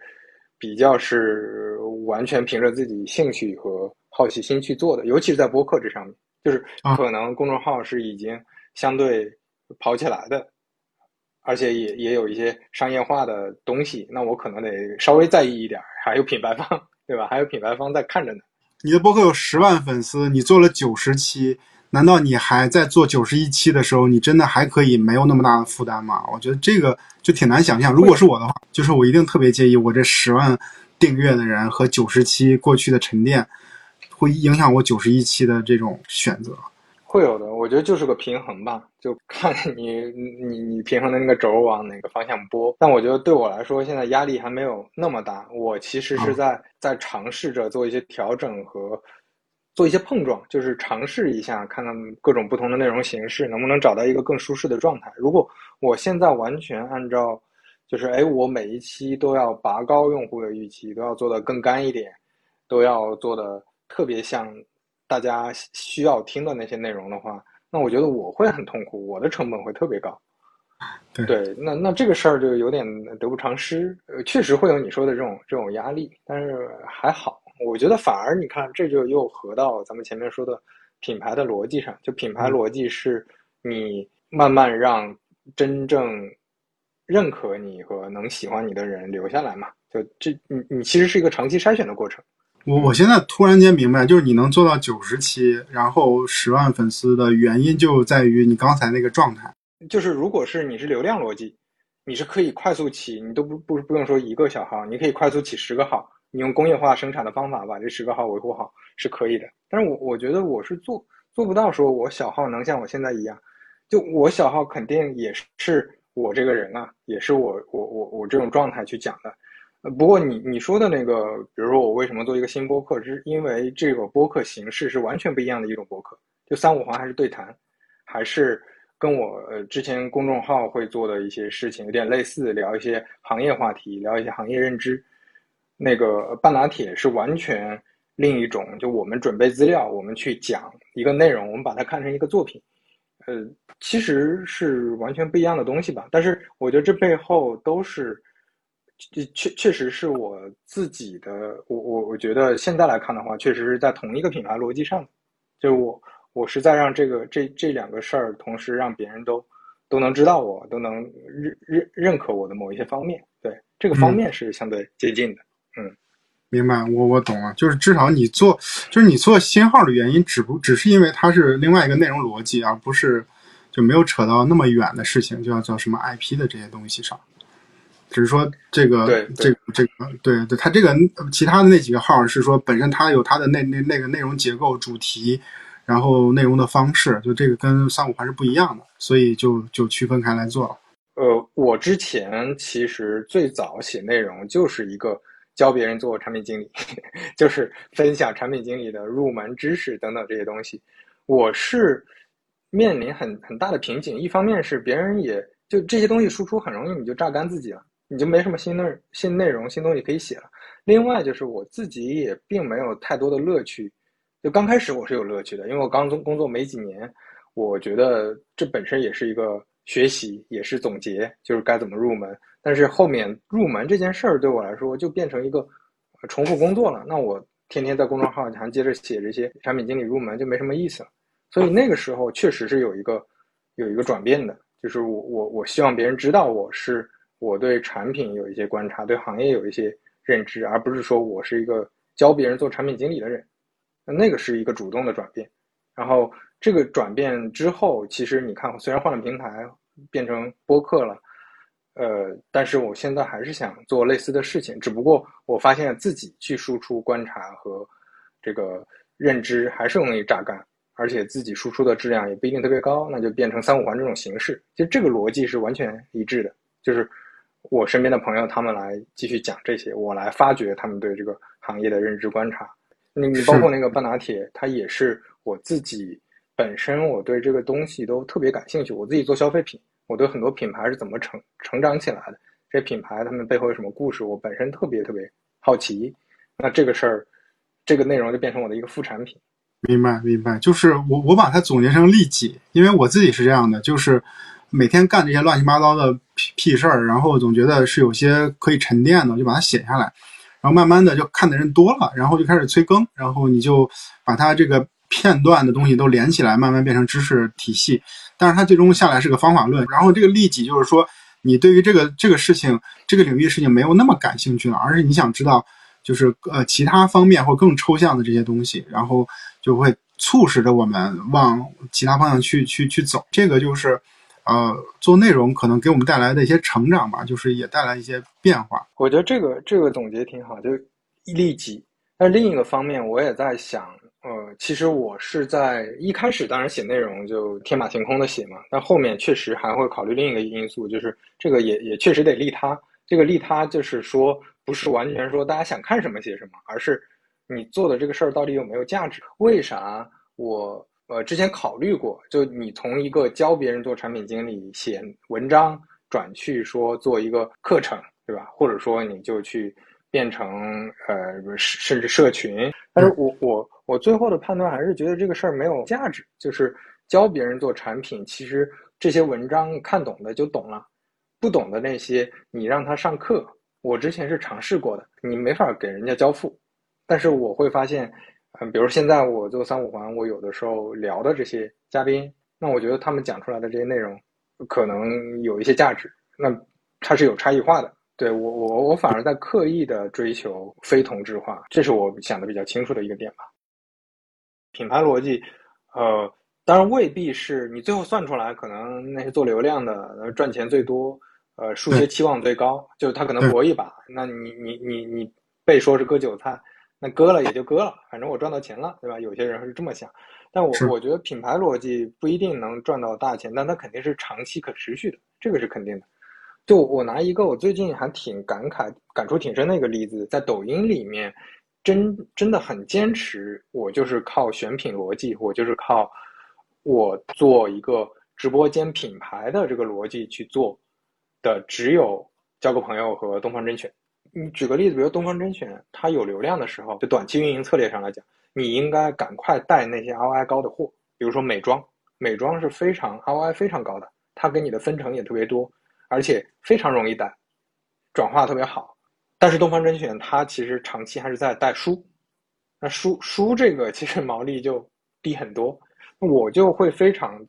比较是完全凭着自己兴趣和好奇心去做的，尤其是在播客这上面，就是可能公众号是已经相对跑起来的。而且也也有一些商业化的东西，那我可能得稍微在意一点，还有品牌方，对吧？还有品牌方在看着呢。你的博客有十万粉丝，你做了九十期，难道你还在做九十一期的时候，你真的还可以没有那么大的负担吗？我觉得这个就挺难想象。如果是我的话，就是我一定特别介意我这十万订阅的人和九十期过去的沉淀，会影响我九十一期的这种选择。会有的，我觉得就是个平衡吧，就看你你你平衡的那个轴往哪个方向拨。但我觉得对我来说，现在压力还没有那么大。我其实是在在尝试着做一些调整和做一些碰撞，就是尝试一下，看看各种不同的内容形式能不能找到一个更舒适的状态。如果我现在完全按照，就是哎，我每一期都要拔高用户的预期，都要做的更干一点，都要做的特别像。大家需要听的那些内容的话，那我觉得我会很痛苦，我的成本会特别高。对，那那这个事儿就有点得不偿失。呃，确实会有你说的这种这种压力，但是还好，我觉得反而你看，这就又合到咱们前面说的品牌的逻辑上。就品牌逻辑是，你慢慢让真正认可你和能喜欢你的人留下来嘛。就这，你你其实是一个长期筛选的过程。我我现在突然间明白，就是你能做到九十期，然后十万粉丝的原因就在于你刚才那个状态。就是如果是你是流量逻辑，你是可以快速起，你都不不不用说一个小号，你可以快速起十个号，你用工业化生产的方法把这十个号维护好是可以的。但是我我觉得我是做做不到，说我小号能像我现在一样，就我小号肯定也是我这个人啊，也是我我我我这种状态去讲的。呃不过你你说的那个，比如说我为什么做一个新播客，是因为这个播客形式是完全不一样的一种播客，就三五环还是对谈，还是跟我呃之前公众号会做的一些事情有点类似，聊一些行业话题，聊一些行业认知。那个半拿铁是完全另一种，就我们准备资料，我们去讲一个内容，我们把它看成一个作品，呃，其实是完全不一样的东西吧。但是我觉得这背后都是。这确确实是我自己的，我我我觉得现在来看的话，确实是在同一个品牌逻辑上，就我我是在让这个这这两个事儿同时让别人都都能知道我，都能认认认可我的某一些方面，对这个方面是相对接近的。嗯，明白，我我懂了，就是至少你做就是你做新号的原因，只不只是因为它是另外一个内容逻辑，而不是就没有扯到那么远的事情，就要叫什么 IP 的这些东西上。只是说这个，这个，这个，对对，他这个其他的那几个号是说本身它有它的那那那个内容结构、主题，然后内容的方式，就这个跟三五环是不一样的，所以就就区分开来做了。呃，我之前其实最早写内容就是一个教别人做产品经理，[LAUGHS] 就是分享产品经理的入门知识等等这些东西。我是面临很很大的瓶颈，一方面是别人也就这些东西输出很容易你就榨干自己了。你就没什么新内新内容、新东西可以写了。另外就是我自己也并没有太多的乐趣。就刚开始我是有乐趣的，因为我刚工工作没几年，我觉得这本身也是一个学习，也是总结，就是该怎么入门。但是后面入门这件事儿对我来说就变成一个重复工作了。那我天天在公众号还接着写这些产品经理入门就没什么意思了。所以那个时候确实是有一个有一个转变的，就是我我我希望别人知道我是。我对产品有一些观察，对行业有一些认知，而不是说我是一个教别人做产品经理的人。那那个是一个主动的转变。然后这个转变之后，其实你看，虽然换了平台，变成播客了，呃，但是我现在还是想做类似的事情。只不过我发现自己去输出观察和这个认知还是容易榨干，而且自己输出的质量也不一定特别高，那就变成三五环这种形式。其实这个逻辑是完全一致的，就是。我身边的朋友，他们来继续讲这些，我来发掘他们对这个行业的认知观察。你你包括那个半拿铁，它也是我自己本身我对这个东西都特别感兴趣。我自己做消费品，我对很多品牌是怎么成成长起来的，这品牌他们背后有什么故事，我本身特别特别好奇。那这个事儿，这个内容就变成我的一个副产品。明白，明白，就是我我把它总结成利己，因为我自己是这样的，就是每天干这些乱七八糟的屁事儿，然后总觉得是有些可以沉淀的，就把它写下来，然后慢慢的就看的人多了，然后就开始催更，然后你就把它这个片段的东西都连起来，慢慢变成知识体系。但是它最终下来是个方法论，然后这个利己就是说，你对于这个这个事情、这个领域事情没有那么感兴趣了，而是你想知道，就是呃其他方面或更抽象的这些东西，然后。就会促使着我们往其他方向去去去走，这个就是，呃，做内容可能给我们带来的一些成长吧，就是也带来一些变化。我觉得这个这个总结挺好，就利己。但另一个方面，我也在想，呃，其实我是在一开始当然写内容就天马行空的写嘛，但后面确实还会考虑另一个因素，就是这个也也确实得利他。这个利他就是说，不是完全说大家想看什么写什么，而是。你做的这个事儿到底有没有价值？为啥我呃之前考虑过，就你从一个教别人做产品经理写文章，转去说做一个课程，对吧？或者说你就去变成呃甚至社群，但是我我我最后的判断还是觉得这个事儿没有价值。就是教别人做产品，其实这些文章看懂的就懂了，不懂的那些你让他上课，我之前是尝试过的，你没法给人家交付。但是我会发现，嗯，比如现在我做三五环，我有的时候聊的这些嘉宾，那我觉得他们讲出来的这些内容，可能有一些价值，那它是有差异化的。对我，我我反而在刻意的追求非同质化，这是我想的比较清楚的一个点吧。品牌逻辑，呃，当然未必是你最后算出来，可能那些做流量的赚钱最多，呃，数学期望最高，就他可能搏一把，那你你你你被说是割韭菜。那割了也就割了，反正我赚到钱了，对吧？有些人是这么想，但我我觉得品牌逻辑不一定能赚到大钱，但它肯定是长期可持续的，这个是肯定的。就我拿一个我最近还挺感慨、感触挺深的一个例子，在抖音里面，真真的很坚持，我就是靠选品逻辑，我就是靠我做一个直播间品牌的这个逻辑去做的，只有交个朋友和东方甄选。你举个例子，比如东方甄选，它有流量的时候，就短期运营策略上来讲，你应该赶快带那些 ROI 高的货，比如说美妆，美妆是非常 ROI 非常高的，它给你的分成也特别多，而且非常容易带，转化特别好。但是东方甄选它其实长期还是在带书，那书书这个其实毛利就低很多，我就会非常，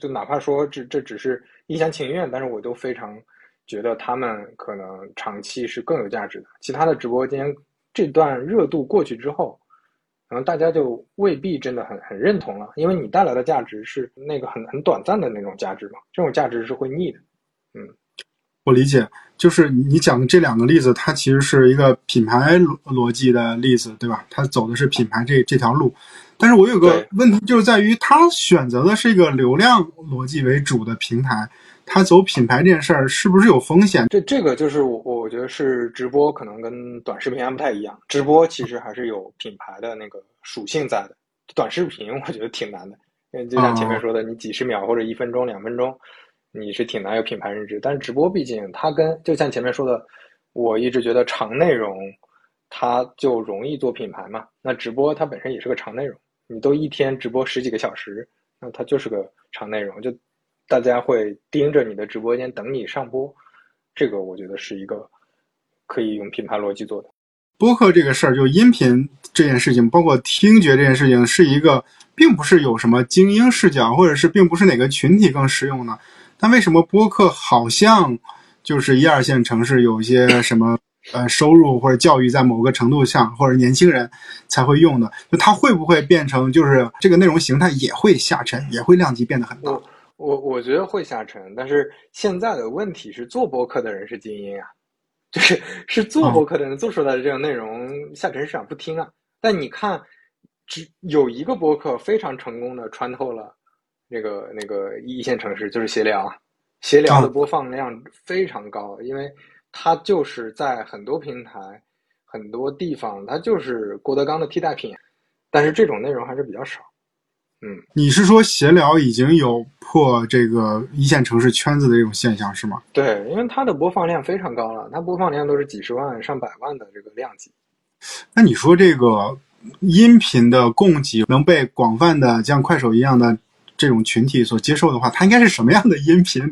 就哪怕说这这只是一厢情愿，但是我都非常。觉得他们可能长期是更有价值的。其他的直播间这段热度过去之后，可能大家就未必真的很很认同了，因为你带来的价值是那个很很短暂的那种价值嘛，这种价值是会腻的。嗯，我理解，就是你讲的这两个例子，它其实是一个品牌逻逻辑的例子，对吧？它走的是品牌这这条路。但是我有个问题，就是在于他选择的是一个流量逻辑为主的平台。他走品牌这件事儿是不是有风险？这这个就是我我觉得是直播可能跟短视频还不太一样。直播其实还是有品牌的那个属性在的。短视频我觉得挺难的，因为就像前面说的，你几十秒或者一分钟、两分钟，你是挺难有品牌认知。但是直播毕竟它跟就像前面说的，我一直觉得长内容它就容易做品牌嘛。那直播它本身也是个长内容，你都一天直播十几个小时，那它就是个长内容就。大家会盯着你的直播间等你上播，这个我觉得是一个可以用品牌逻辑做的。播客这个事儿，就音频这件事情，包括听觉这件事情，是一个并不是有什么精英视角，或者是并不是哪个群体更实用呢？但为什么播客好像就是一二线城市有一些什么呃收入或者教育在某个程度上，或者年轻人才会用的？就它会不会变成就是这个内容形态也会下沉，也会量级变得很大？我我觉得会下沉，但是现在的问题是做播客的人是精英啊，[LAUGHS] 就是是做播客的人做出来的这种内容下沉市场不听啊。但你看，只有一个播客非常成功的穿透了那个那个一线城市，就是闲聊，闲聊的播放量非常高，因为它就是在很多平台、很多地方，它就是郭德纲的替代品。但是这种内容还是比较少。嗯，你是说闲聊已经有破这个一线城市圈子的这种现象是吗？对，因为它的播放量非常高了，它播放量都是几十万、上百万的这个量级。那你说这个音频的供给能被广泛的像快手一样的这种群体所接受的话，它应该是什么样的音频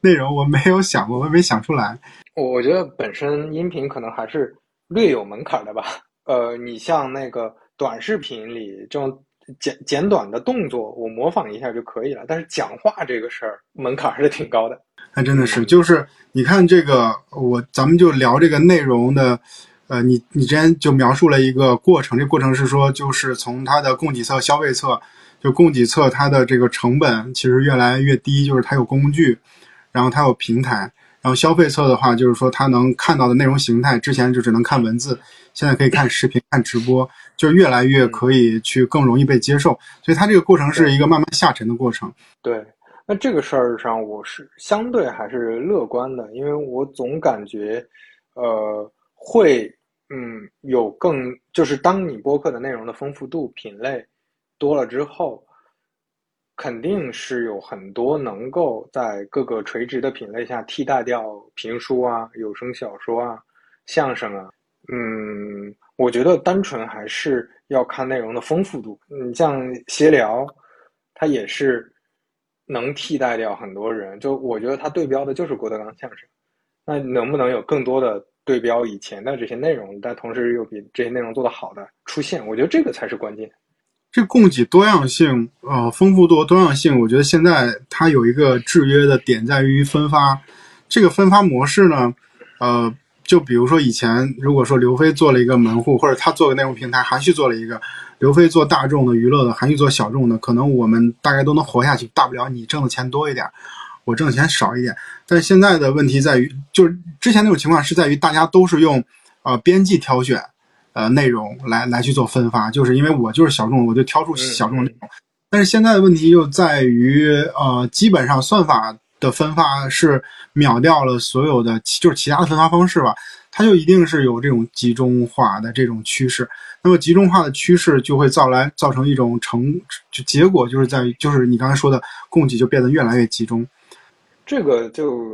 内容？我没有想过，我也没想出来。我觉得本身音频可能还是略有门槛的吧。呃，你像那个短视频里这种简简短的动作，我模仿一下就可以了。但是讲话这个事儿门槛还是挺高的。还真的是，就是你看这个，我咱们就聊这个内容的。呃，你你之前就描述了一个过程，这过程是说，就是从它的供给侧、消费侧，就供给侧它的这个成本其实越来越低，就是它有工具，然后它有平台，然后消费侧的话，就是说它能看到的内容形态，之前就只能看文字，现在可以看视频、看直播，就越来越可以去更容易被接受，所以它这个过程是一个慢慢下沉的过程。对，那这个事儿上我是相对还是乐观的，因为我总感觉，呃，会。嗯，有更就是当你播客的内容的丰富度、品类多了之后，肯定是有很多能够在各个垂直的品类下替代掉评书啊、有声小说啊、相声啊。嗯，我觉得单纯还是要看内容的丰富度。你像闲聊，它也是能替代掉很多人。就我觉得它对标的就是郭德纲相声，那能不能有更多的？对标以前的这些内容，但同时又比这些内容做得好的出现，我觉得这个才是关键。这供给多样性，呃，丰富度、多样性，我觉得现在它有一个制约的点在于分发。这个分发模式呢，呃，就比如说以前，如果说刘飞做了一个门户，或者他做个内容平台，韩旭做了一个，刘飞做大众的娱乐的，韩旭做小众的，可能我们大概都能活下去，大不了你挣的钱多一点。我挣的钱少一点，但是现在的问题在于，就是之前那种情况是在于大家都是用，呃，编辑挑选，呃，内容来来去做分发，就是因为我就是小众，我就挑出小众内容。但是现在的问题就在于，呃，基本上算法的分发是秒掉了所有的，就是其他的分发方式吧，它就一定是有这种集中化的这种趋势。那么集中化的趋势就会造来造成一种成就结果，就是在于，就是你刚才说的供给就变得越来越集中。这个就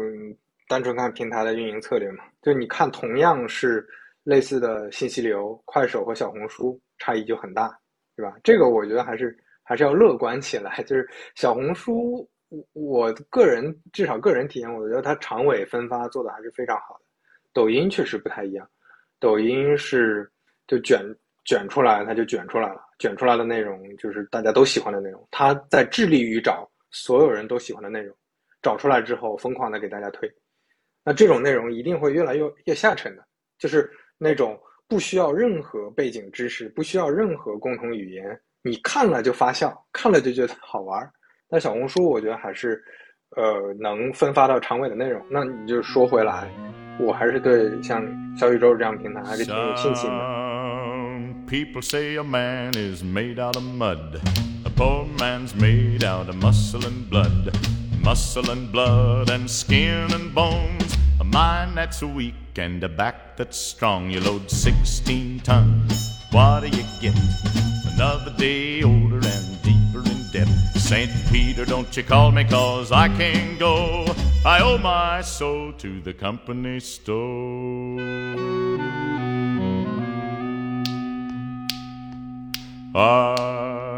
单纯看平台的运营策略嘛，就你看同样是类似的信息流，快手和小红书差异就很大，对吧？这个我觉得还是还是要乐观起来。就是小红书，我个人至少个人体验，我觉得它长尾分发做的还是非常好的。抖音确实不太一样，抖音是就卷卷出来，它就卷出来了，卷出来的内容就是大家都喜欢的内容，它在致力于找所有人都喜欢的内容。找出来之后，疯狂的给大家推，那这种内容一定会越来越越下沉的，就是那种不需要任何背景知识，不需要任何共同语言，你看了就发笑，看了就觉得好玩。那小红书我觉得还是，呃，能分发到长尾的内容。那你就说回来，我还是对像小宇宙这样平台还是挺有信心的。People say a man is made out of mud, a poor man's made out of muscle and blood. muscle and blood and skin and bones. Mind that's weak and a back that's strong. You load 16 tons. What do you get? Another day older and deeper in debt. St. Peter, don't you call me cause I can't go. I owe my soul to the company store. Ah.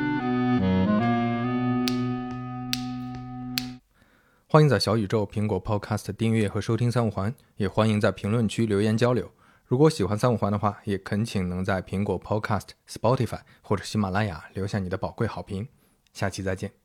欢迎在小宇宙、苹果 Podcast 订阅和收听三五环，也欢迎在评论区留言交流。如果喜欢三五环的话，也恳请能在苹果 Podcast、Spotify 或者喜马拉雅留下你的宝贵好评。下期再见。